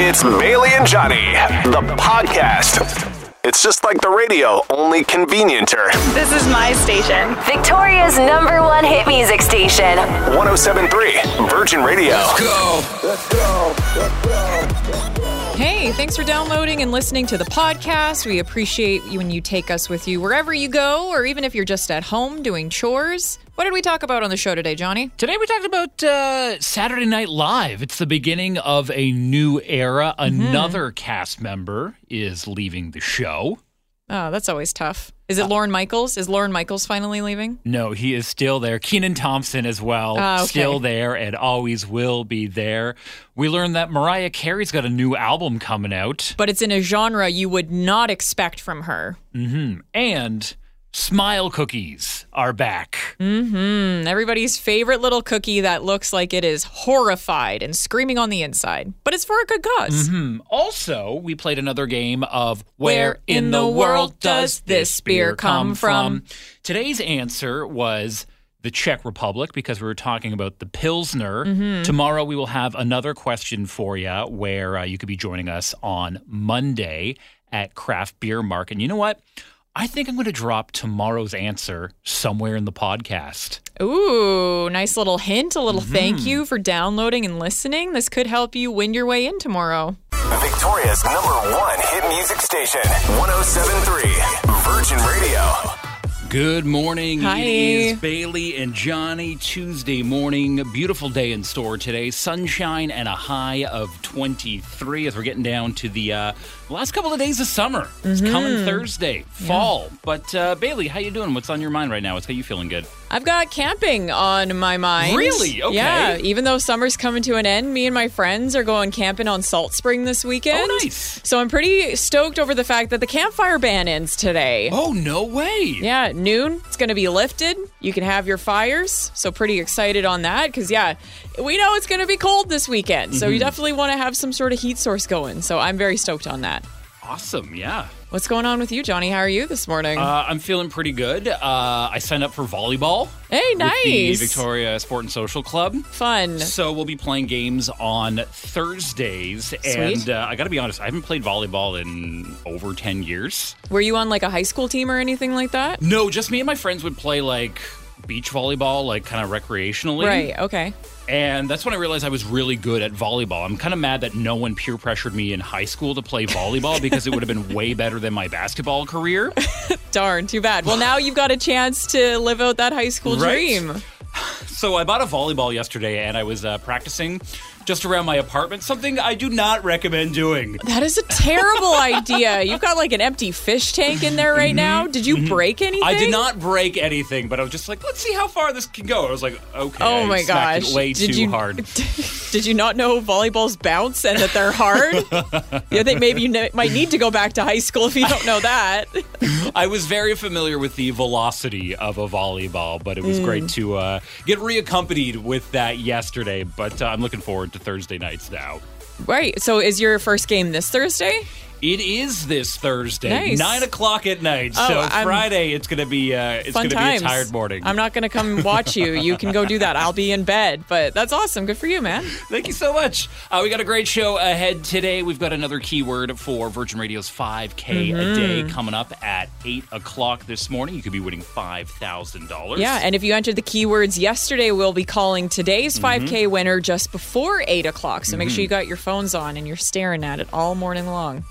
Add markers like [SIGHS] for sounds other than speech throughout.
It's Bailey and Johnny, the podcast. It's just like the radio, only convenienter. This is my station. Victoria's number one hit music station. 1073 Virgin Radio. Hey, thanks for downloading and listening to the podcast. We appreciate you when you take us with you wherever you go, or even if you're just at home doing chores. What did we talk about on the show today, Johnny? Today we talked about uh, Saturday Night Live. It's the beginning of a new era. Another cast member is leaving the show. Oh, that's always tough. Is it Lorne Michaels? Is Lorne Michaels finally leaving? No, he is still there. Kenan Thompson as well, Ah, okay. still there and always will be there. We learned that Mariah Carey's got a new album coming out, But it's in a genre you would not expect from her. and Smile Cookies are back. Mm-hmm. everybody's favorite little cookie that looks like it is horrified and screaming on the inside. But it's for a good because Mm-hmm. Also, we played another game of Where in the world does this beer come from? Today's answer was the Czech Republic because we were talking about the Pilsner. Mm-hmm. Tomorrow we will have another question for you where uh, you could be joining us on Monday at Craft Beer Market. And you know what? I think I'm going to drop tomorrow's answer somewhere in the podcast. Ooh, nice little hint, a little Mm-hmm. thank you for downloading and listening. This could help you win your way in tomorrow. Victoria's number one hit music station. 1073 Virgin Radio. Good morning. Hi. It is Bailey and Johnny. Tuesday morning. Beautiful day in store today. Sunshine and a high of 23 as we're getting down to the uh, last couple of days of summer. It's Mm-hmm. coming Thursday, fall. But uh, Bailey, how you doing? What's on your mind right now? What's you feeling good? I've got camping on my mind. Really? Okay. Yeah. Even though summer's coming to an end, me and my friends are going camping on Salt Spring this weekend. Oh, nice. So I'm pretty stoked over the fact that the campfire ban ends today. Oh, no way. Yeah, at noon, it's going to be lifted. You can have your fires. So, pretty excited on that because, yeah, we know it's going to be cold this weekend. So, Mm-hmm. you definitely want to have some sort of heat source going. So, I'm very stoked on that. Awesome. Yeah. What's going on with you, Johnny? How are you this morning? Uh, I'm feeling pretty good. Uh, I signed up for volleyball. hey, With the nice. Victoria Sport and Social Club. Fun. So we'll be playing games on Thursdays, and uh, I got to be honest, I haven't played volleyball in over ten years. Were you on like a high school team or anything like that? No, just me and my friends would play like beach volleyball, like kind of recreationally. Right. Okay. And that's when I realized I was really good at volleyball. I'm kind of mad that no one peer pressured me in high school to play volleyball [LAUGHS] because it would have been way better than my basketball career. [LAUGHS] Darn. Too bad. Well, now you've got a chance to live out that high school Right? dream. [SIGHS] So I bought a volleyball yesterday, and I was uh, practicing just around my apartment. Something I do not recommend doing. That is a terrible [LAUGHS] idea. You've got like an empty fish tank in there right now. Did you break anything? Mm-hmm. I did not break anything, but I was just like, let's see how far this can go. I was like, okay. Oh my gosh! Way did too you, hard. [LAUGHS] Did you not know volleyballs bounce and that they're hard? [LAUGHS] you think maybe you ne- might need to go back to high school if you don't know that. I was very familiar with the velocity of a volleyball, but it was Mm. great to uh, get reaccompanied with that yesterday. But uh, I'm looking forward to Thursday nights now. right. So, is your first game this Thursday? It is this Thursday, Nice. nine o'clock at night. Oh, so I'm- Friday, it's gonna be uh, it's gonna times. be a tired morning. I'm not going to come watch you. You can go do that. I'll be in bed. But that's awesome. Good for you, man. Thank you so much. Uh, we got a great show ahead today. We've got another keyword for Virgin Radio's 5K a day Mm-hmm. coming up at 8 o'clock this morning. You could be winning $5,000. Yeah, and if you entered the keywords yesterday, we'll be calling today's Mm-hmm. 5K winner just before 8 o'clock. So make sure you got your phones on and you're staring at it all morning long.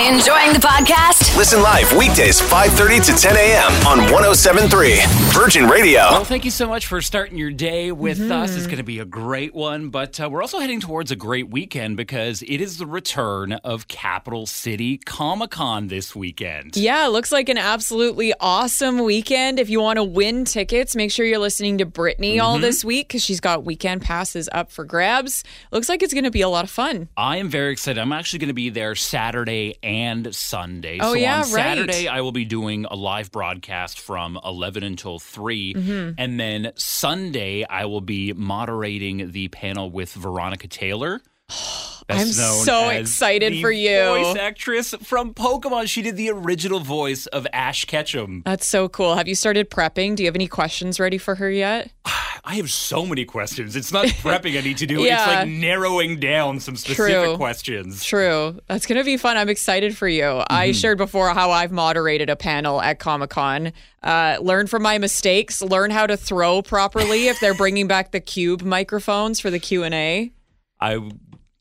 Enjoying the podcast? Listen live weekdays 5:30 to 10 a.m. on 1073 Virgin Radio. Well, thank you so much for starting your day with Mm-hmm. us. It's going to be a great one, but uh, we're also heading towards a great weekend because it is the return of Capital City Comic Con this weekend. Yeah, looks like an absolutely awesome weekend. If you want to win tickets, make sure you're listening to Brittany all Mm-hmm. this week because she's got weekend passes up for grabs. Looks like it's going to be a lot of fun. I am very excited. I'm actually going to be there Saturday and Sunday. Oh, so yeah, on right. Saturday, I will be doing a live broadcast from 11 until 3. Mm-hmm. And then Sunday, I will be moderating the panel with Veronica Taylor. [GASPS] [GASPS] I'm so excited for you. Voice actress from Pokemon. She did the original voice of Ash Ketchum. That's so cool. Have you started prepping? Do you have any questions ready for her yet? [SIGHS] I have so many questions. It's not prepping I need to do. It's like narrowing down some specific True. questions. True. That's going to be fun. I'm excited for you. Mm-hmm. I shared before how I've moderated a panel at Comic Con. Uh, learn from my mistakes. Learn how to throw properly if they're bringing back the cube microphones for the Q and A. I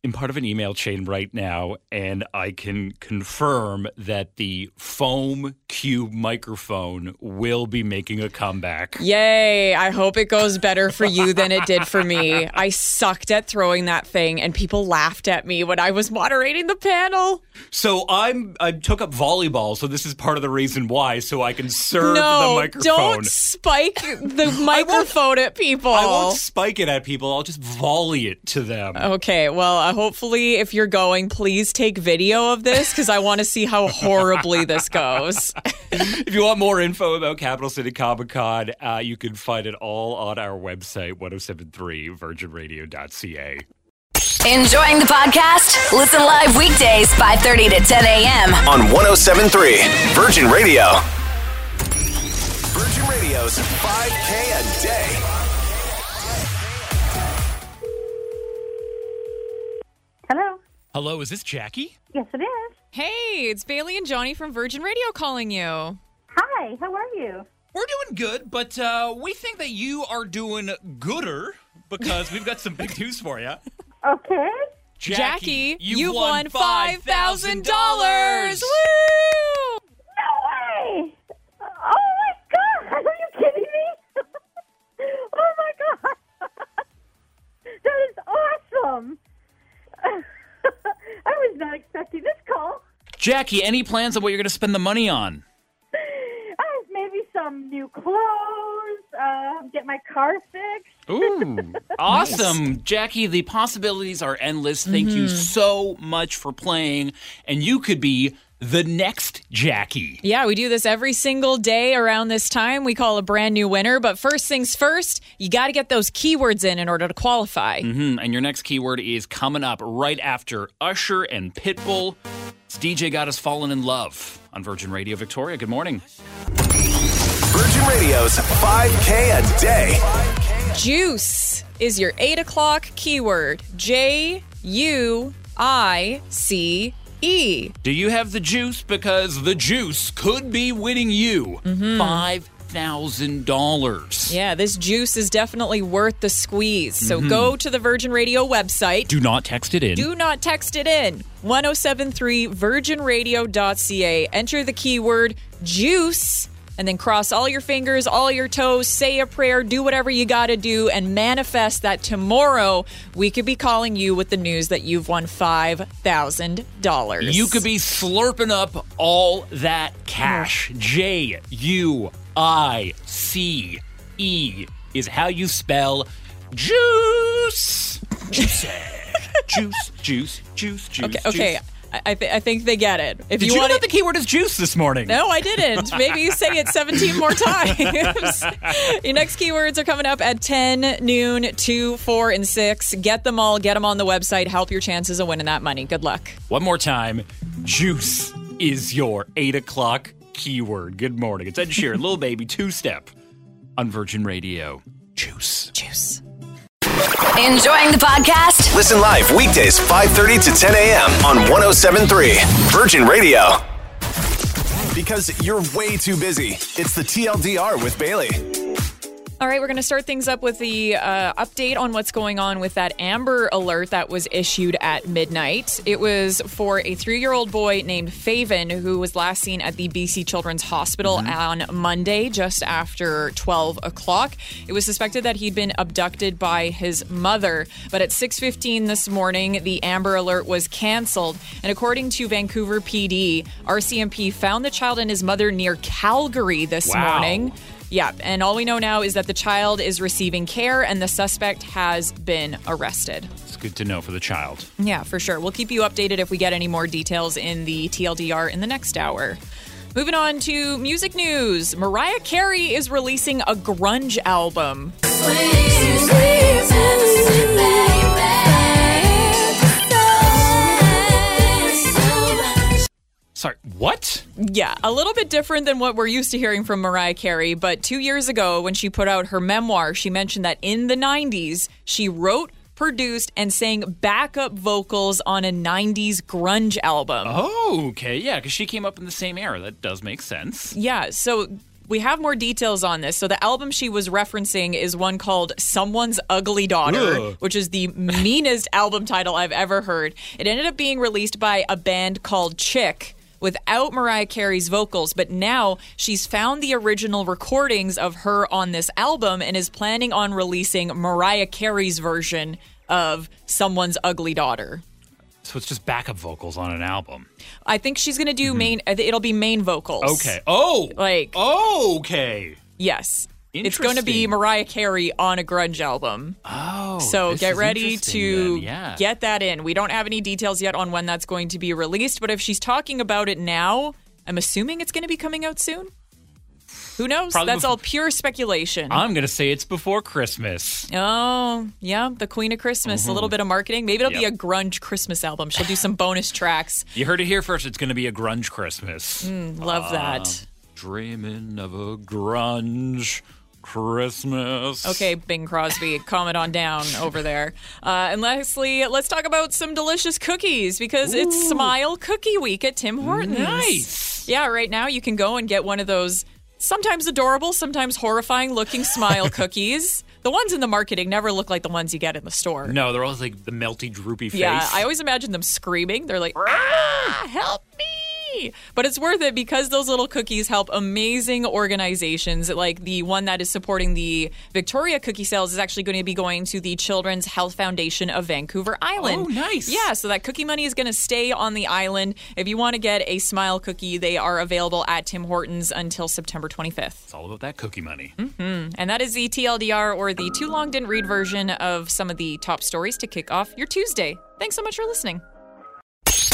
am part of an email chain right now, and I can confirm that the foam cube microphone will be making a comeback. Yay! I hope it goes better for you than it did for me. [LAUGHS] I sucked at throwing that thing, and people laughed at me when I was moderating the panel. So I'm I took up volleyball, so this is part of the reason why, so I can serve the no, microphone. don't spike [LAUGHS] the microphone at people. I won't spike it at people. I'll just volley it to them. Okay, well, hopefully, if you're going, please take video of this because I want to see how horribly this goes. [LAUGHS] If you want more info about Capital City Comic Con, uh, you can find it all on our website, 1073virginradio.ca. Enjoying the podcast? Listen live weekdays 5:30 to 10 a.m. on 1073 Virgin Radio. Virgin Radio's 5K a day. Hello. Hello, is this Jackie? Yes, it is. Hey, it's Bailey and Johnny from Virgin Radio calling you. Hi. How are you? We're doing good, but uh, we think that you are doing gooder because we've got some big news for you. [LAUGHS] Okay. Jackie, you, you won $5,000. $5,000. Woo! No way. Oh my God. [LAUGHS] Are you kidding me? [LAUGHS] oh my God. that is awesome. [LAUGHS] I was not expecting this call. Jackie, any plans on what you're going to spend the money on? Uh, maybe some new clothes. Uh, get my car fixed. Ooh, [LAUGHS] awesome. Jackie, the possibilities are endless. Thank you so much for playing. And you could be the next Jackie. Yeah, we do this every single day around this time. We call a brand new winner. But first things first, you got to get those keywords in in order to qualify. Hmm, and your next keyword is coming up right after Usher and Pitbull. It's DJ Got Us Fallen in Love on Virgin Radio Victoria. Good morning. Virgin Radio's 5K a day. Juice is your eight o'clock keyword. J U I C E. Do you have the juice? Because the juice could be winning you mm-hmm. $5,000. Yeah, this juice is definitely worth the squeeze. So mm-hmm. go to the Virgin Radio website. Do not text it in. Do not text it in. 1073 virginradio.ca. Enter the keyword juice and then cross all your fingers, all your toes, say a prayer, do whatever you got to do, and manifest that tomorrow we could be calling you with the news that you've won $5,000. You could be slurping up all that cash. J U I C E is how you spell juice. [LAUGHS] Juice. juice, juice, juice, juice. Okay, okay. I, th- I think they get it. If Did you, you, want know it, the keyword is juice this morning? No, I didn't. Maybe you say it 17 more times. [LAUGHS] Your next keywords are coming up at 10, noon, 2, 4, and 6. Get them all, get them on the website. Help your chances of winning that money. Good luck. One more time. Juice is your 8 o'clock keyword. Good morning. It's Ed Sheeran, Lil Baby, two step on Virgin Radio. Juice. Juice. Enjoying the podcast? Listen live weekdays 5:30 to 10 a.m. on 1073 Virgin Radio. Because you're way too busy. It's the TLDR with Bailey. All right, we're going to start things up with the uh, update on what's going on with that Amber Alert that was issued at midnight. It was for a three year old boy named Faven who was last seen at the BC Children's Hospital on Monday just after 12 o'clock. It was suspected that he'd been abducted by his mother, but at 6:15 this morning, the Amber Alert was canceled. And according to Vancouver PD, RCMP found the child and his mother near Calgary this Wow. morning. Yeah, and all we know now is that the child is receiving care and the suspect has been arrested. It's good to know for the child. Yeah, for sure. We'll keep you updated if we get any more details in the TLDR in the next hour. Moving on to music news. Mariah Carey is releasing a grunge album. Yeah, a little bit different than what we're used to hearing from Mariah Carey. But two years ago, when she put out her memoir, she mentioned that in the 90s, she wrote, produced, and sang backup vocals on a 90s grunge album. Oh, okay. Yeah, because she came up in the same era. That does make sense. Yeah, so we have more details on this. So the album she was referencing is one called Someone's Ugly Daughter, Ugh. which is the meanest [LAUGHS] album title I've ever heard. It ended up being released by a band called Chick without Mariah Carey's vocals, but now she's found the original recordings of her on this album and is planning on releasing Mariah Carey's version of Someone's Ugly Daughter. So it's just backup vocals on an album. I think she's going to do main it'll be main vocals. Mm-hmm. Okay. Oh. Like Okay. Yes. It's going to be Mariah Carey on a grunge album. Oh. So get ready to. Yeah. get that in. We don't have any details yet on when that's going to be released, but if she's talking about it now, I'm assuming it's going to be coming out soon. Who knows? Probably that's bef- all pure speculation. I'm gonna say it's before Christmas. oh, yeah, the Queen of Christmas. A little bit of marketing. Maybe it'll be a Mm-hmm. Grunge Christmas album. She'll do some bonus tracks. [LAUGHS] You heard it here first. It's gonna be a grunge Christmas. Love Ah. that. Dreaming of a grunge Christmas. Okay, Bing Crosby, calm it on down over there. Uh, and lastly, let's talk about some delicious cookies because it's Smile Cookie Week at Tim Hortons. Nice. Yeah, right now you can go and get one of those sometimes adorable, sometimes horrifying looking Smile [LAUGHS] cookies. The ones in the marketing never look like the ones you get in the store. No, they're always like the melty, droopy face. Yeah, I always imagine them screaming. They're like, ah, help But it's worth it because those little cookies help amazing organizations. Like the one that is supporting the Victoria cookie sales is actually going to be going to the Children's Health Foundation of Vancouver Island. Oh, nice. Yeah, so that cookie money is going to stay on the island. If you want to get a smile cookie, they are available at Tim Hortons until September 25th. It's all about that cookie money. Mm-hmm. And that is the TLDR or the Too Long Didn't Read version of some of the top stories to kick off your Tuesday. Thanks so much for listening.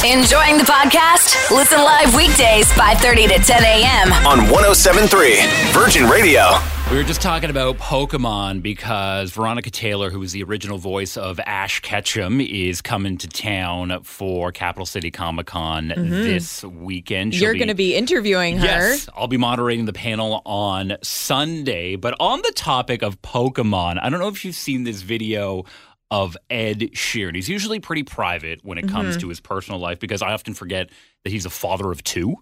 Enjoying the podcast? Listen live weekdays 5:30 to 10 a.m. on 1073 Virgin Radio. We were just talking about Pokemon because Veronica Taylor, who was the original voice of Ash Ketchum, is coming to town for Capital City Comic Con this weekend. She'll Mm-hmm. You're going to be interviewing her. Yes, I'll be moderating the panel on Sunday. But on the topic of Pokemon, I don't know if you've seen this video of Ed Sheeran. He's usually pretty private when it comes Mm-hmm. to his personal life because I often forget that he's a father of two.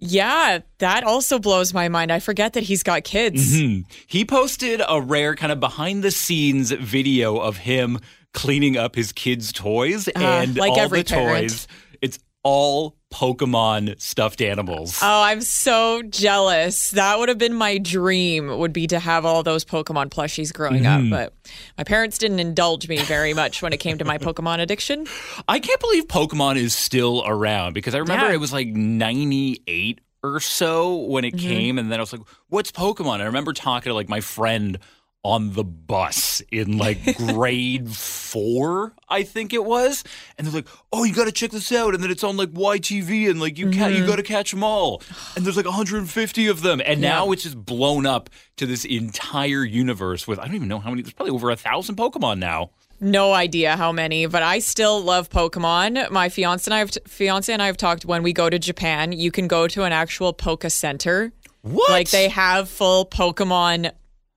Yeah, that also blows my mind. I forget that he's got kids. Hmm. He posted a rare kind of behind the scenes video of him cleaning up his kids' toys and Uh, like all every the parent. toys. All Pokemon stuffed animals. Oh, I'm so jealous. That would have been my dream would be to have all those Pokemon plushies growing Mm-hmm. up, but my parents didn't indulge me very much when it came to my Pokemon addiction. [LAUGHS] I can't believe Pokemon is still around because I remember Yeah. it was like 98 or so when it came. And then I was like, what's Pokemon? I remember talking to like my friend on the bus in like [LAUGHS] grade four, I think it was. And they're like, oh, you got to check this out. And then it's on like YTV and like you ca- you mm-hmm. got to catch them all. And there's like 150 of them. And now it's just blown up to this entire universe with, I don't even know how many, there's probably over a thousand Pokemon now. No idea how many, but I still love Pokemon. My fiance and I have fiance and I have talked when we go to Japan, you can go to an actual Poke Center. What? Like they have full Pokemon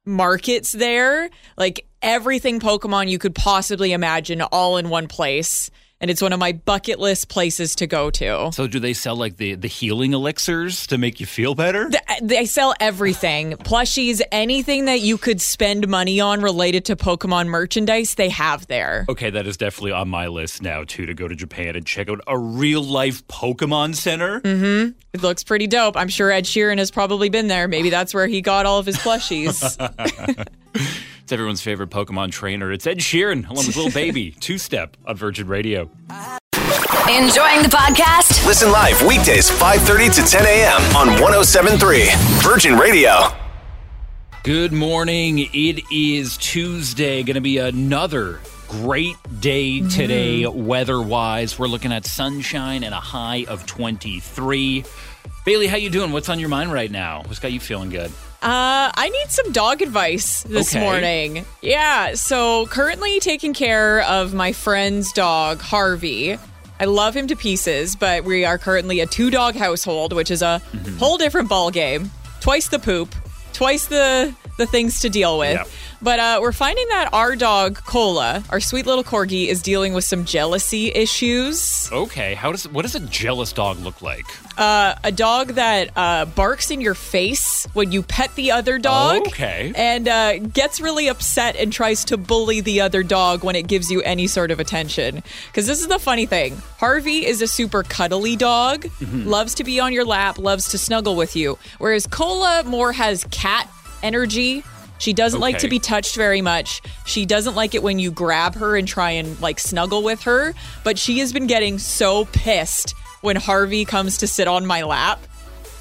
markets there, like everything Pokemon you could possibly imagine all in one place. And it's one of my bucket list places to go to. So do they sell like the the healing elixirs to make you feel better? Th- uh, They sell everything plushies, anything that you could spend money on related to Pokemon merchandise, they have there. Okay, that is definitely on my list now too to go to Japan and check out a real life Pokemon Center. Mm-hmm. It looks pretty dope. I'm sure Ed Sheeran has probably been there. Maybe that's where he got all of his plushies. [LAUGHS] [LAUGHS] It's everyone's favorite Pokemon trainer. It's Ed Sheeran along with Lil Baby, [LAUGHS] Two Step on Virgin Radio. Enjoying the podcast? Listen live weekdays 5:30 to 10 a.m. on 1073 Virgin Radio. Good morning. It is Tuesday. Going to be another great day mm-hmm. today, weather wise. We're looking at sunshine and a high of 23. Bailey, how you doing? What's on your mind right now? What's got you feeling good? Uh, I need some dog advice this Okay. morning. Yeah, so currently taking care of my friend's dog, Harvey. I love him to pieces, but we are currently a two dog household, which is a Mm-hmm. whole different ball game. Twice the poop, twice the the things to deal with. Yep. But uh, we're finding that our dog Cola, our sweet little corgi, is dealing with some jealousy issues. Okay, how does what does a jealous dog look like? a dog that uh, barks in your face when you pet the other dog. Okay. And uh, gets really upset and tries to bully the other dog when it gives you any sort of attention. Because this is the funny thing Harvey is a super cuddly dog, Mm-hmm. loves to be on your lap, loves to snuggle with you. Whereas Cola more has cat energy. She doesn't like to be touched very much. She doesn't like it when you grab her and try and like snuggle with her. But she has been getting so pissed when Harvey comes to sit on my lap.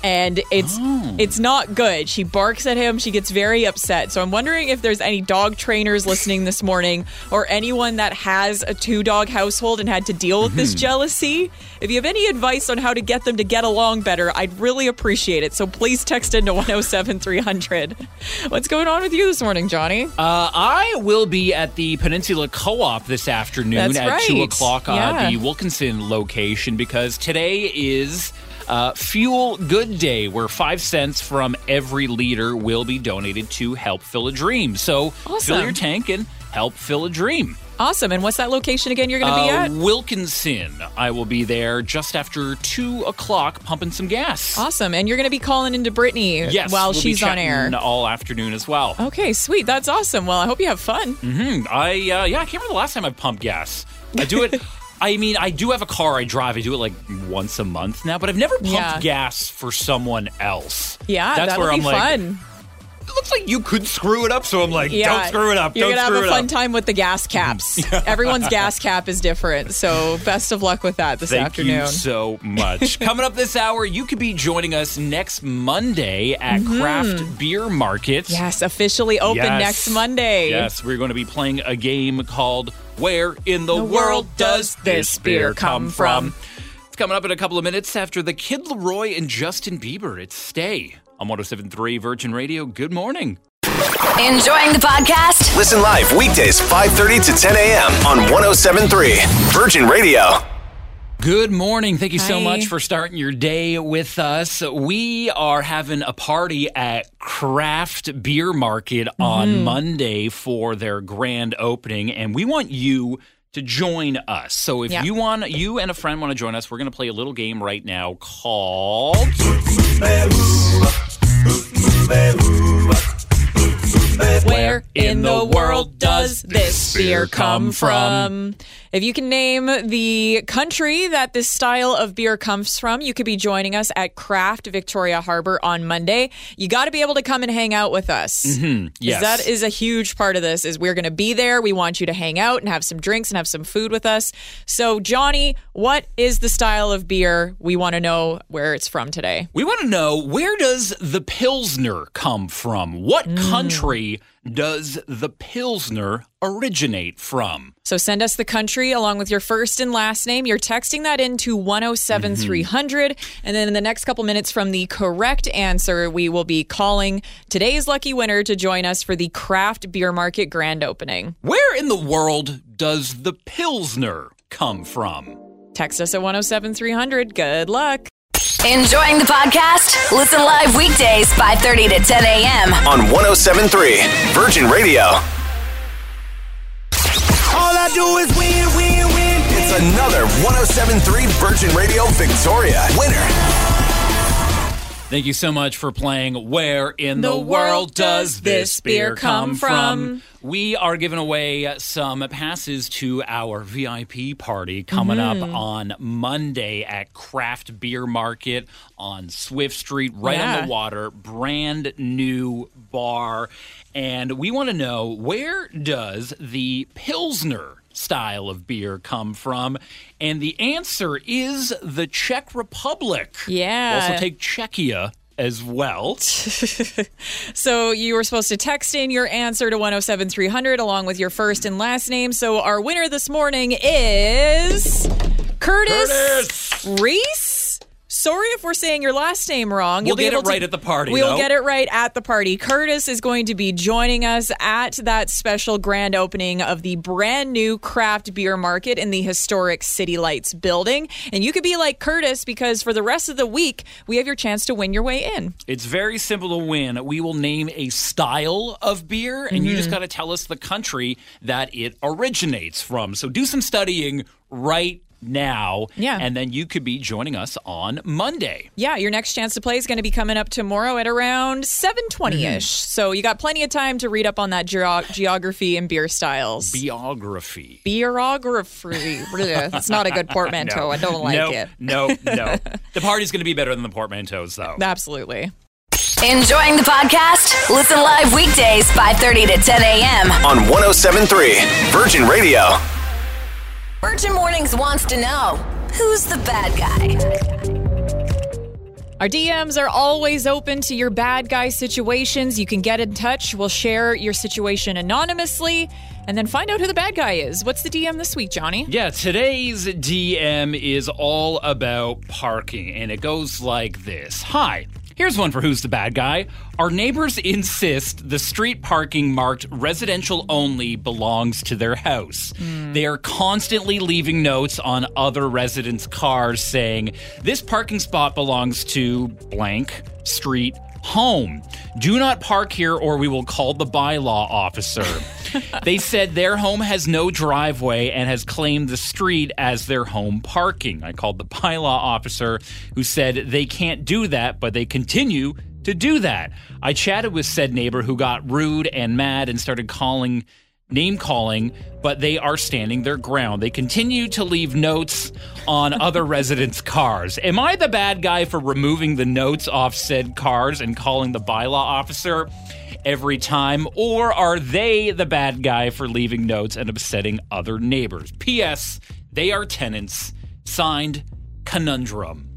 And it's it's not good. She barks at him. She gets very upset. So I'm wondering if there's any dog trainers listening this morning or anyone that has a two dog household and had to deal with this jealousy. If you have any advice on how to get them to get along better, I'd really appreciate it. So please text into 107 300. What's going on with you this morning, Johnny? Uh, I will be at the Peninsula Co-op this afternoon That's at two o'clock Yeah. at the Wilkinson location because today is uh, Fuel Good Day, where five cents from every liter will be donated to help fill a dream. So fill your tank and help fill a dream. Awesome. And what's that location again you're going to be Uh, at? Wilkinson. I will be there just after two o'clock, pumping some gas. Awesome. And you're going to be calling into Brittany Yes, while we'll she's on air. all afternoon as well. Okay, sweet. That's awesome. Well, I hope you have fun. Hmm, I uh, yeah, I can't remember the last time I pumped gas. I do it. [LAUGHS] I mean, I do have a car I drive. I do it like once a month now, but I've never pumped Yeah. gas for someone else. Yeah, that's where I'm like, fun. it looks like you could screw it up. So I'm like, Yeah, don't screw it up. You're don't gonna have a fun up. time with the gas caps. [LAUGHS] Everyone's gas cap is different, so best of luck with that this Thank afternoon. you so much. [LAUGHS] Coming up this hour, you could be joining us next Monday at Craft Beer Market. Mm-hmm. Yes, officially open Yes. next Monday. Yes, we're going to be playing a game called Where in the, The World Does This Beer Come From? from? It's coming up in a couple of minutes after the Kid LAROI and Justin Bieber. It's Stay on 1073 Virgin Radio. Good morning. Enjoying the podcast? Listen live weekdays 5:30 to 10 a.m. on 1073 Virgin Radio. Good morning. Thank you so much for starting your day with us. We are having a party at Craft Beer Market Mm-hmm. on Monday for their grand opening, and we want you to join us. So if Yeah. you want, you and a friend want to join us, we're going to play a little game right now called. Where in the world does this beer come from? If you can name the country that this style of beer comes from, you could be joining us at Craft Victoria Harbor on Monday. You got to be able to come and hang out with us. Mm-hmm. Yes. That is a huge part of this is we're going to be there. We want you to hang out and have some drinks and have some food with us. So, Johnny, what is the style of beer? We want to know where it's from today. We want to know where does the Pilsner come from? What Mm. country does the Pilsner originate from? So send us the country along with your first and last name. You're texting that into 107 300. And then in the next couple minutes from the correct answer, we will be calling today's lucky winner to join us for the Craft Beer Market grand opening. Where in the world does the Pilsner come from? Text us at 107 300. Good luck. Enjoying the podcast? Listen live weekdays 5:30 to 10 a.m. on 1073 Virgin Radio. All I do is win, win, win. It's another 1073 Virgin Radio Victoria winner. Thank you so much for playing Where in the, World Does This Beer Come From? We are giving away some passes to our VIP party coming up mm-hmm. on Monday at Craft Beer Market on Swift Street, right on the water. Brand new bar. And we want to know where does the Pilsner style of beer come from? And the answer is the Czech Republic. Yeah. We'll also take Czechia as well. [LAUGHS] So you were supposed to text in your answer to 107 300 along with your first and last name. So our winner this morning is Curtis, Curtis! Reese. Sorry if we're saying your last name wrong. We'll You'll get able it to- right at the party, We will though. get it right at the party. Curtis is going to be joining us at that special grand opening of the brand new craft beer market in the historic City Lights building. And you could be like Curtis because for the rest of the week, we have your chance to win your way in. It's very simple to win. We will name a style of beer, and you Mm-hmm. just got to tell us the country that it originates from. So do some studying right now. Yeah. And then you could be joining us on Monday. Yeah, your next chance to play is going to be coming up tomorrow at around 7:20ish. Mm-hmm. So you got plenty of time to read up on that geog- geography and beer styles. Biography. Beerography. It's not a good [LAUGHS] portmanteau. I don't like no, it. No, [LAUGHS] no. the party's going to be better than the portmanteaus, though. Absolutely. Enjoying the podcast? Listen live weekdays 5:30 to 10 a.m. On 1073 Virgin Radio. Virgin Mornings wants to know who's the bad guy. Our DMs are always open to your bad guy situations. You can get in touch. We'll share your situation anonymously and then find out who the bad guy is. What's the DM this week, Johnny? Yeah, today's DM is all about parking, and it goes like this Hi. Here's one for Who's the Bad Guy. Our neighbors insist the street parking marked residential only belongs to their house. Hmm. They are constantly leaving notes on other residents' cars saying, This parking spot belongs to blank street home. Do not park here or we will call the bylaw officer. [LAUGHS] they said their home has no driveway and has claimed the street as their home parking. I called the bylaw officer who said they can't do that, but they continue to do that. I chatted with said neighbor who got rude and mad and started calling name calling, but they are standing their ground. They continue to leave notes on other [LAUGHS] residents' cars. Am I the bad guy for removing the notes off said cars and calling the bylaw officer every time? Or are they the bad guy for leaving notes and upsetting other neighbors? P.S. They are tenants. Signed, Conundrum.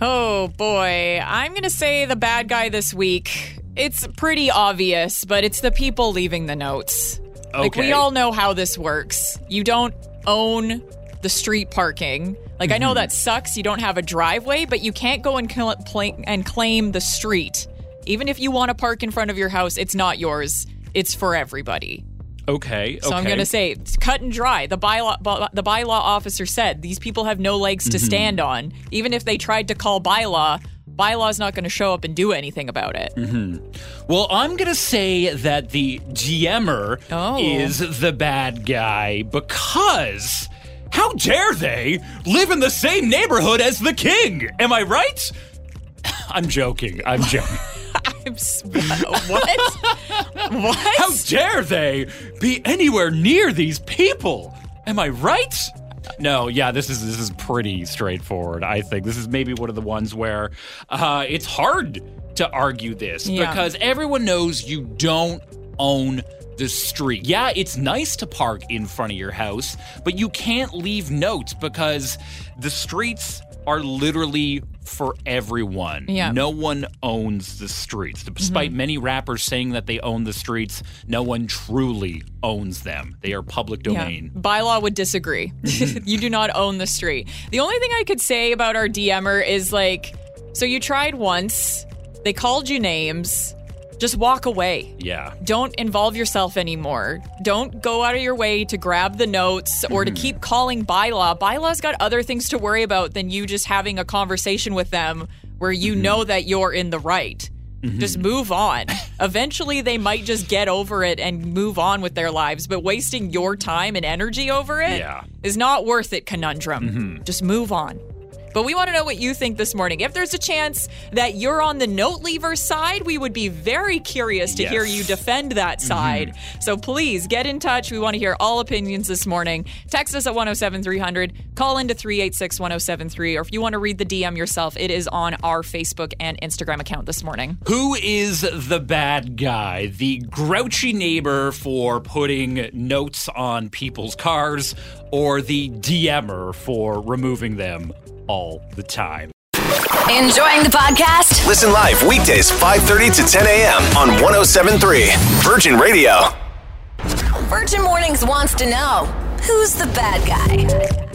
Oh boy, I'm going to say the bad guy this week. It's pretty obvious, but it's the people leaving the notes. Like we all know how this works. You don't own the street parking. Like I know mm-hmm. that sucks. You don't have a driveway, but you can't go and cl- and claim the street. Even if you want to park in front of your house, it's not yours. It's for everybody. Okay. So I'm going to say it's cut and dry. The bylaw by, the bylaw officer said these people have no legs Mm-hmm. to stand on. Even if they tried to call bylaw, bylaw's not going to show up and do anything about it. Well, I'm going to say that the DMer Oh. is the bad guy because how dare they live in the same neighborhood as the king? Am I right? [COUGHS] I'm joking. I'm joking. [LAUGHS] I'm s- [LAUGHS] what? what? How dare they be anywhere near these people? Am I right? No, yeah, this is this is pretty straightforward. I think this is maybe one of the ones where uh, it's hard to argue this Yeah. because everyone knows you don't own the street. Yeah, it's nice to park in front of your house, but you can't leave notes because the streets are literally for everyone. Yeah. No one owns the streets. Despite mm-hmm. many rappers saying that they own the streets, no one truly owns them. They are public domain. Yeah. Bylaw would disagree. Mm-hmm. [LAUGHS] you do not own the street. The only thing I could say about our DMer is like, so you tried once, they called you names, just walk away. Yeah. Don't involve yourself anymore. Don't go out of your way to grab the notes or to hmm. keep calling bylaw. Bylaw's got other things to worry about than you just having a conversation with them where you mm-hmm. know that you're in the right. Mm-hmm. Just move on. [LAUGHS] Eventually, they might just get over it and move on with their lives, but wasting your time and energy over it is Yeah. not worth it, conundrum. Mm-hmm. Just move on. But we want to know what you think this morning. If there's a chance that you're on the note leaver side, we would be very curious to hear you defend that mm-hmm. side. So please get in touch. We want to hear all opinions this morning. Text us at 107300, call into 386 1073, or if you want to read the DM yourself, it is on our Facebook and Instagram account this morning. Who is the bad guy? The grouchy neighbor for putting notes on people's cars, or the DMer for removing them all the time? Enjoying the podcast? Listen live weekdays 5:30 to 10 a.m. on 1073 Virgin Radio. Virgin Mornings wants to know who's the bad guy.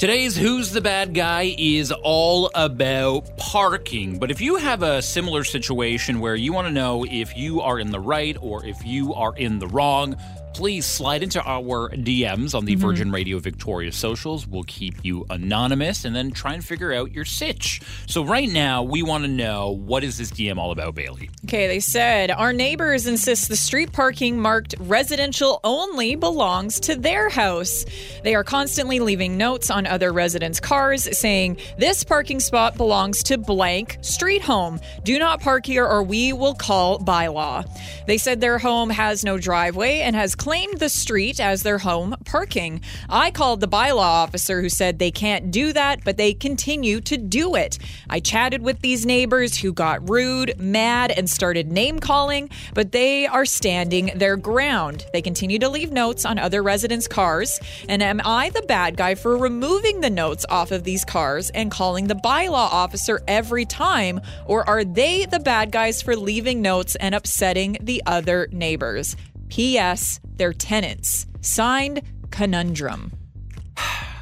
Today's Who's the Bad Guy is all about parking. But if you have a similar situation where you want to know if you are in the right or if you are in the wrong, please slide into our DMs on the Mm-hmm. Virgin Radio Victoria socials. We'll keep you anonymous and then try and figure out your sitch. So right now, we want to know what is this DM all about, Bailey? Okay, they said our neighbors insist the street parking marked residential only belongs to their house. They are constantly leaving notes on other residents' cars saying, This parking spot belongs to blank street home. Do not park here or we will call bylaw. They said their home has no driveway and has claimed the street as their home parking. I called the bylaw officer who said they can't do that, but they continue to do it. I chatted with these neighbors who got rude, mad, and started name calling, but they are standing their ground. They continue to leave notes on other residents' cars. And am I the bad guy for removing the notes off of these cars and calling the bylaw officer every time? Or are they the bad guys for leaving notes and upsetting the other neighbors? P.S. They're tenants. Signed, Conundrum.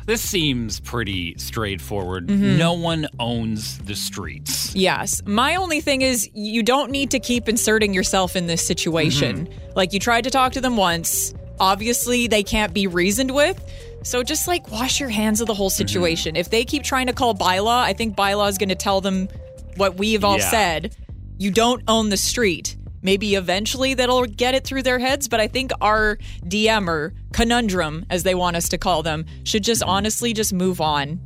This seems pretty straightforward. Mm-hmm. No one owns the streets. Yes. My only thing is you don't need to keep inserting yourself in this situation. Like you tried to talk to them once. Obviously, they can't be reasoned with. So just like wash your hands of the whole situation. If they keep trying to call bylaw, I think bylaw is going to tell them what we've all Yeah. said. You don't own the street. Maybe eventually that'll get it through their heads, but I think our DM or conundrum, as they want us to call them, should just honestly just move on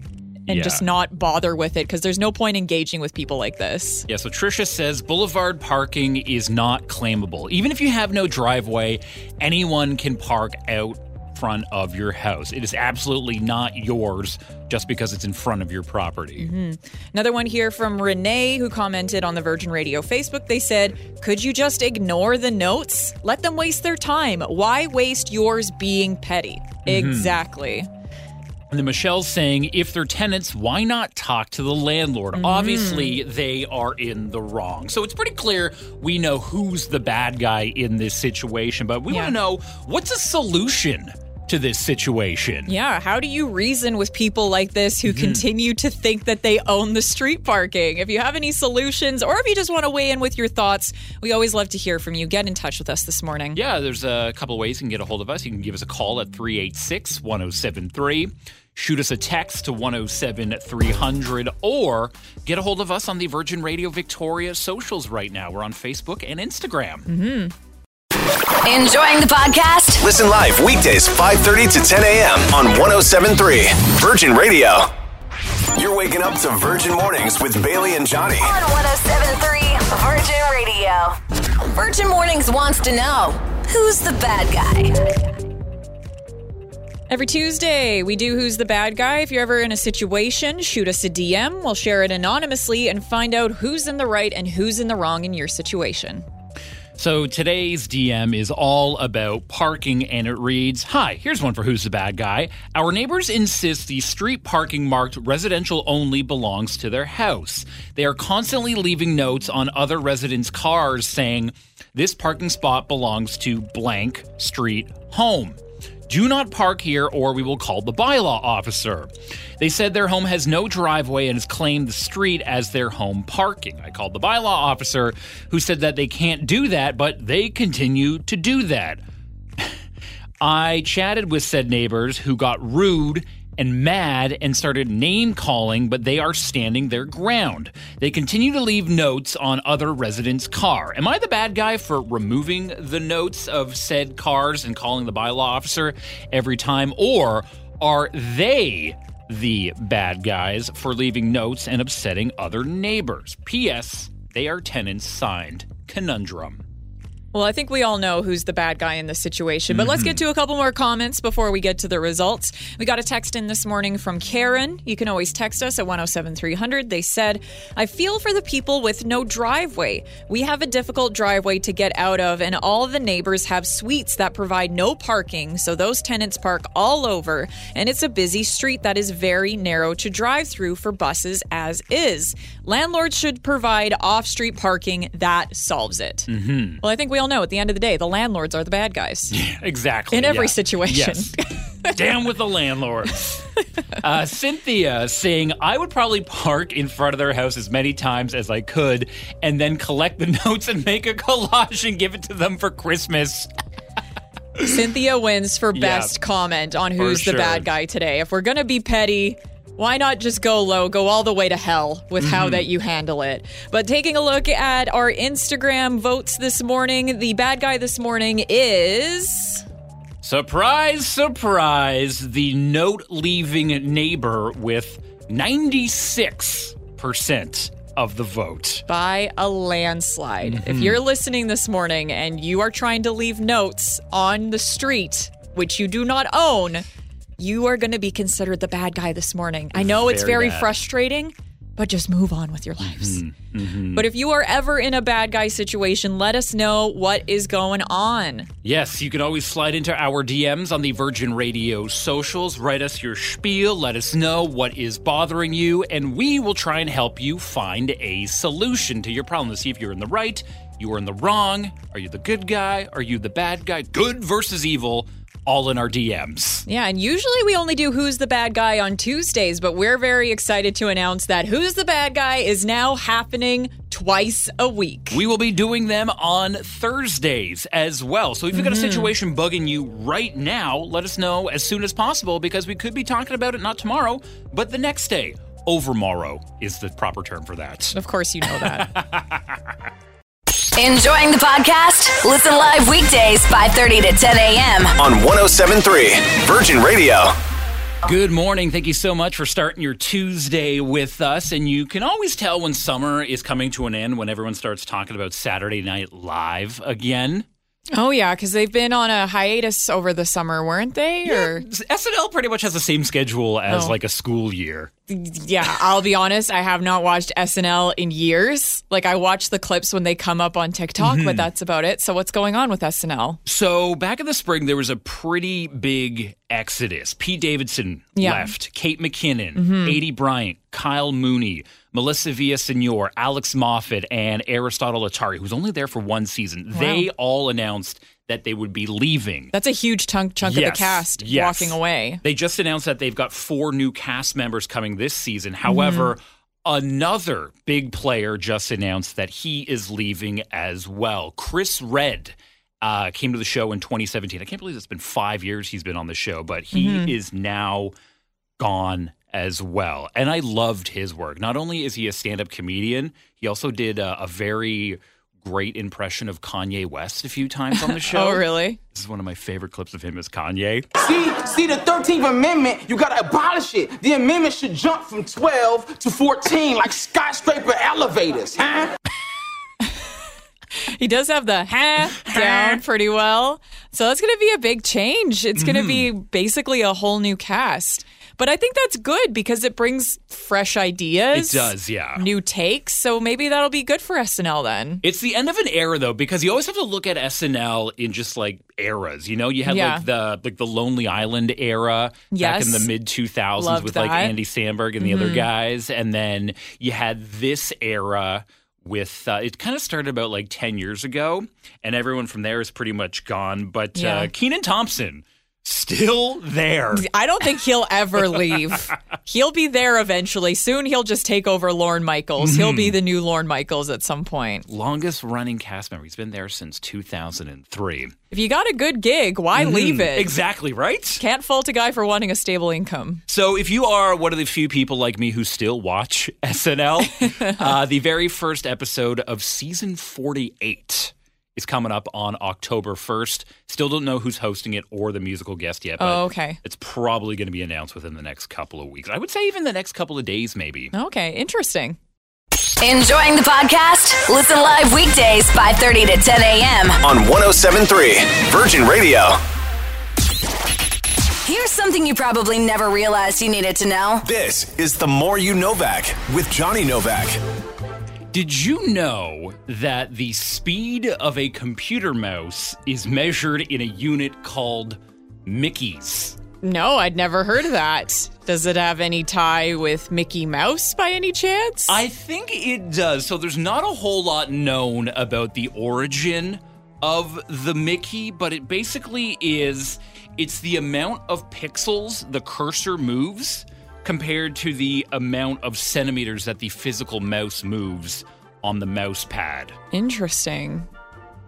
and Yeah. just not bother with it because there's no point engaging with people like this. Yeah, so Trisha says boulevard parking is not claimable. Even if you have no driveway, anyone can park out front of your house. It is absolutely not yours just because it's in front of your property. Mm-hmm. Another one here from Renee, who commented on the Virgin Radio Facebook. They said, Could you just ignore the notes? Let them waste their time. Why waste yours being petty? Mm-hmm. Exactly. And then Michelle's saying, if they're tenants, why not talk to the landlord? Mm-hmm. Obviously, they are in the wrong. So it's pretty clear we know who's the bad guy in this situation, but we Yeah. want to know what's a solution to this situation? Yeah. How do you reason with people like this who mhm. continue to think that they own the street parking? If you have any solutions or if you just want to weigh in with your thoughts, we always love to hear from you. Get in touch with us this morning. Yeah, there's a couple of ways you can get a hold of us. You can give us a call at 386 1073, shoot us a text to 107 300, or get a hold of us on the Virgin Radio Victoria socials right now. We're on Facebook and Instagram. Mm-hmm. Enjoying the podcast? Listen live weekdays 5:30 to 10 a.m. on 1073 Virgin Radio. You're waking up to Virgin Mornings with Bailey and Johnny. On 1073 Virgin Radio. Virgin Mornings wants to know who's the bad guy? Every Tuesday, we do Who's the Bad Guy. If you're ever in a situation, shoot us a DM. We'll share it anonymously and find out who's in the right and who's in the wrong in your situation. So today's DM is all about parking and it reads Hi, here's one for Who's the Bad Guy. Our neighbors insist the street parking marked residential only belongs to their house. They are constantly leaving notes on other residents' cars saying, This parking spot belongs to blank street home. Do not park here or we will call the bylaw officer. They said their home has no driveway and has claimed the street as their home parking. I called the bylaw officer who said that they can't do that, but they continue to do that. [LAUGHS] I chatted with said neighbors who got rude and mad and started name calling, but they are standing their ground. They continue to leave notes on other residents' car. Am I the bad guy for removing the notes of said cars and calling the bylaw officer every time? Or are they the bad guys for leaving notes and upsetting other neighbors? P.S. They are tenants signed. Conundrum. Well, I think we all know who's the bad guy in this situation, but let's get to a couple more comments before we get to the results. We got a text in this morning from Karen. You can always text us at 107300. They said, I feel for the people with no driveway. We have a difficult driveway to get out of, and all the neighbors have suites that provide no parking, so those tenants park all over, and it's a busy street that is very narrow to drive through for buses as is. Landlords should provide off street parking that solves it. Mm-hmm. Well, I think we all know at the end of the day, the landlords are the bad guys. [LAUGHS] Exactly. In every yeah. situation. Yes. Down with the landlords. [LAUGHS] Uh, Cynthia saying, I would probably park in front of their house as many times as I could and then collect the [LAUGHS] notes and make a collage and give it to them for Christmas. Cynthia wins for Yeah. best comment on who's sure. the bad guy today. If we're going to be petty, why not just go low, go all the way to hell with how Mm-hmm. that you handle it? But taking a look at our Instagram votes this morning, the bad guy this morning is. Surprise, surprise, the note leaving neighbor with 96% of the vote. by a landslide. If Mm-hmm. you're listening this morning and you are trying to leave notes on the street, which you do not own, you are going to be considered the bad guy this morning. I know it's Very very bad. frustrating, but just move on with your lives. Mm-hmm. But if you are ever in a bad guy situation, let us know what is going on. Yes, you can always slide into our DMs on the Virgin Radio socials. Write us your spiel. Let us know what is bothering you, and we will try and help you find a solution to your problem to see if you're in the right, you are in the wrong. Are you the good guy? Are you the bad guy? Good versus evil, all in our DMs. Yeah, and usually we only do Who's the Bad Guy on Tuesdays, but we're very excited to announce that Who's the Bad Guy is now happening twice a week. We will be doing them on Thursdays as well. So if you've got a mm-hmm. situation bugging you right now, let us know as soon as possible because we could be talking about it not tomorrow, but the next day. Overmorrow is the proper term for that. Of course, you know that. [LAUGHS] Enjoying the podcast? Listen live weekdays 5:30 to 10 a.m. On 1073 Virgin Radio. Good morning. Thank you so much for starting your Tuesday with us. And you can always tell when summer is coming to an end when everyone starts talking about Saturday Night Live again. Oh yeah, because they've been on a hiatus over the summer, weren't they? Or SNL pretty much has the same schedule as Oh. like a school year. yeah, I'll be honest, I have not watched SNL in years. Like I watch the clips when they come up on TikTok, Mm-hmm. but that's about it. So what's going on with SNL? So back in the spring, there was a pretty big exodus. Pete Davidson Yeah. Mm-hmm. left, Kate McKinnon, Aidy Bryant, Kyle Mooney, Melissa Villasenor, Alex Moffat, and Aristotle Athari, who's only there for one season. They all announced that they would be leaving. That's a huge chunk chunk of the cast yes. walking away. They just announced that they've got four new cast members coming this season. However, another big player just announced that he is leaving as well. Chris Redd uh, came to the show in 2017. I can't believe it's been five years he's been on the show, but he is now gone as well. And I loved his work. Not only is he a stand up comedian, he also did a, a very great impression of Kanye West a few times on the [LAUGHS] show. Oh, really? This is one of my favorite clips of him as Kanye. See, see the 13th Amendment, you gotta abolish it. The amendment should jump from 12 to 14 like skyscraper elevators, huh? [LAUGHS] He does have the ha down pretty well. So that's going to be a big change. It's going to be Mm-hmm. basically a whole new cast. But I think that's good because it brings fresh ideas. It does, yeah. New takes. So maybe that'll be good for SNL then. It's the end of an era though, because you always have to look at SNL in just like eras. You know, you had Yeah. like the like the Lonely Island era back in the mid two thousands with like that. Mm-hmm. Andy Samberg and the other guys, and then you had this era with uh, it kind of started about like ten years ago, and everyone from there is pretty much gone. But Yeah. uh, Kenan Thompson still there. [LAUGHS] I don't think he'll ever leave. he'll be there eventually. Soon he'll just take over Lorne Michaels. He'll Mm-hmm. be the new Lorne Michaels at some point. Longest running cast member. He's been there since two thousand and three. If you got a good gig, why leave it? Mm-hmm. Exactly right. Can't fault a guy for wanting a stable income. So, if you are one of the few people like me who still watch [LAUGHS] SNL, [LAUGHS] uh, the very first episode of season 48 is coming up on October 1st. Still don't know who's hosting it or the musical guest yet, but Oh, okay. it's probably going to be announced within the next couple of weeks. I would say even the next couple of days, maybe. Okay, interesting. Enjoying the podcast? Listen live weekdays 5:30 to 10 a.m. On 1073 Virgin Radio. Here's something you probably never realized you needed to know. This is the More You Novak with Johnny Novak. Did you know that the speed of a computer mouse is measured in a unit called Mickey's? No, I'd never heard of that. Does it have any tie with Mickey Mouse by any chance? I think it does. So there's not a whole lot known about the origin of the Mickey, but it basically is it's the amount of pixels the cursor moves compared to the amount of centimeters that the physical mouse moves on the mouse pad. Interesting.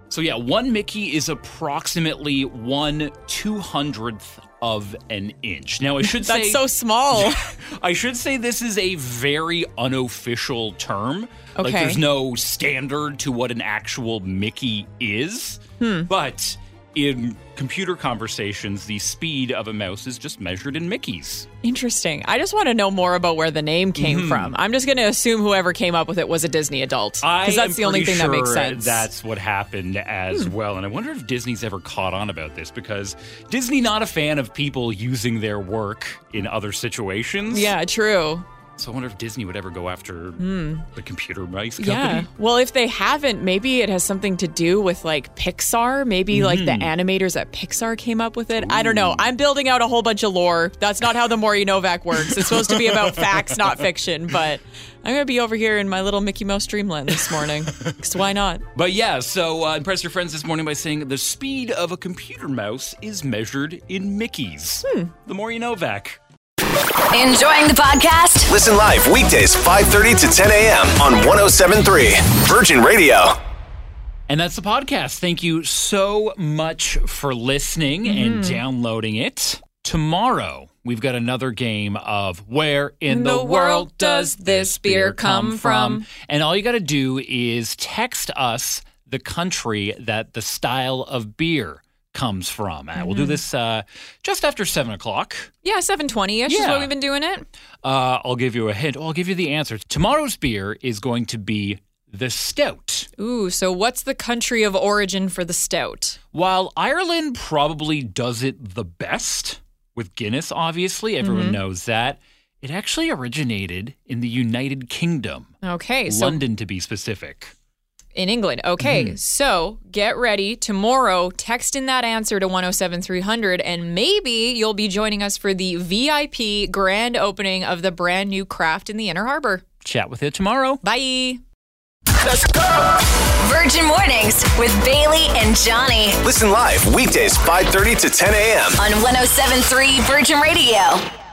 So yeah, one Mickey is approximately one two hundredth of an inch. Now I should [LAUGHS] say That's so small. [LAUGHS] I should say this is a very unofficial term. Okay. Like there's no standard to what an actual Mickey is. Hmm. But in computer conversations, the speed of a mouse is just measured in Mickeys. Interesting. I just want to know more about where the name came Mm-hmm. from. I'm just going to assume whoever came up with it was a Disney adult because that's the only thing that makes sense. Hmm. That's what happened as well. And I wonder if Disney's ever caught on about this because Disney not a fan of people using their work in other situations. yeah, true. So I wonder if Disney would ever go after the computer mice company. Yeah. Well, if they haven't, maybe it has something to do with like Pixar. Maybe like the Mm-hmm. animators at Pixar came up with it. I don't know. I'm building out a whole bunch of lore. That's not how the More You Novak works. It's supposed to be about facts, not fiction. But I'm going to be over here in my little Mickey Mouse dreamland this morning. [LAUGHS] Because why not? But yeah, so uh, impress your friends this morning by saying the speed of a computer mouse is measured in Mickeys. The more you know, Vac. Enjoying the podcast? Listen live weekdays 5:30 to 10 a.m. on 1073 Virgin Radio. And that's the podcast. Thank you so much for listening and mm-hmm. downloading it. Tomorrow, we've got another game of Where in the, world does this beer come from? And all you got to do is text us the country that the style of beer comes from. Uh, We'll do this uh, just after 7 o'clock. Yeah, 720 ish is Yeah. what we've been doing it. Uh, I'll give you a hint. I'll give you the answer. Tomorrow's beer is going to be the Stout. Ooh, so what's the country of origin for the stout? While Ireland probably does it the best with Guinness, obviously, everyone knows that, it actually originated in the United Kingdom, Okay, so London to be specific. In England. Okay, Mm-hmm. so get ready tomorrow. Text in that answer to 107300, and maybe you'll be joining us for the VIP grand opening of the brand new craft in the Inner Harbor. Chat with you tomorrow. Bye. Let's go! Virgin Mornings with Bailey and Johnny Listen live weekdays 5:30 to 10 a.m. on 1073 Virgin Radio.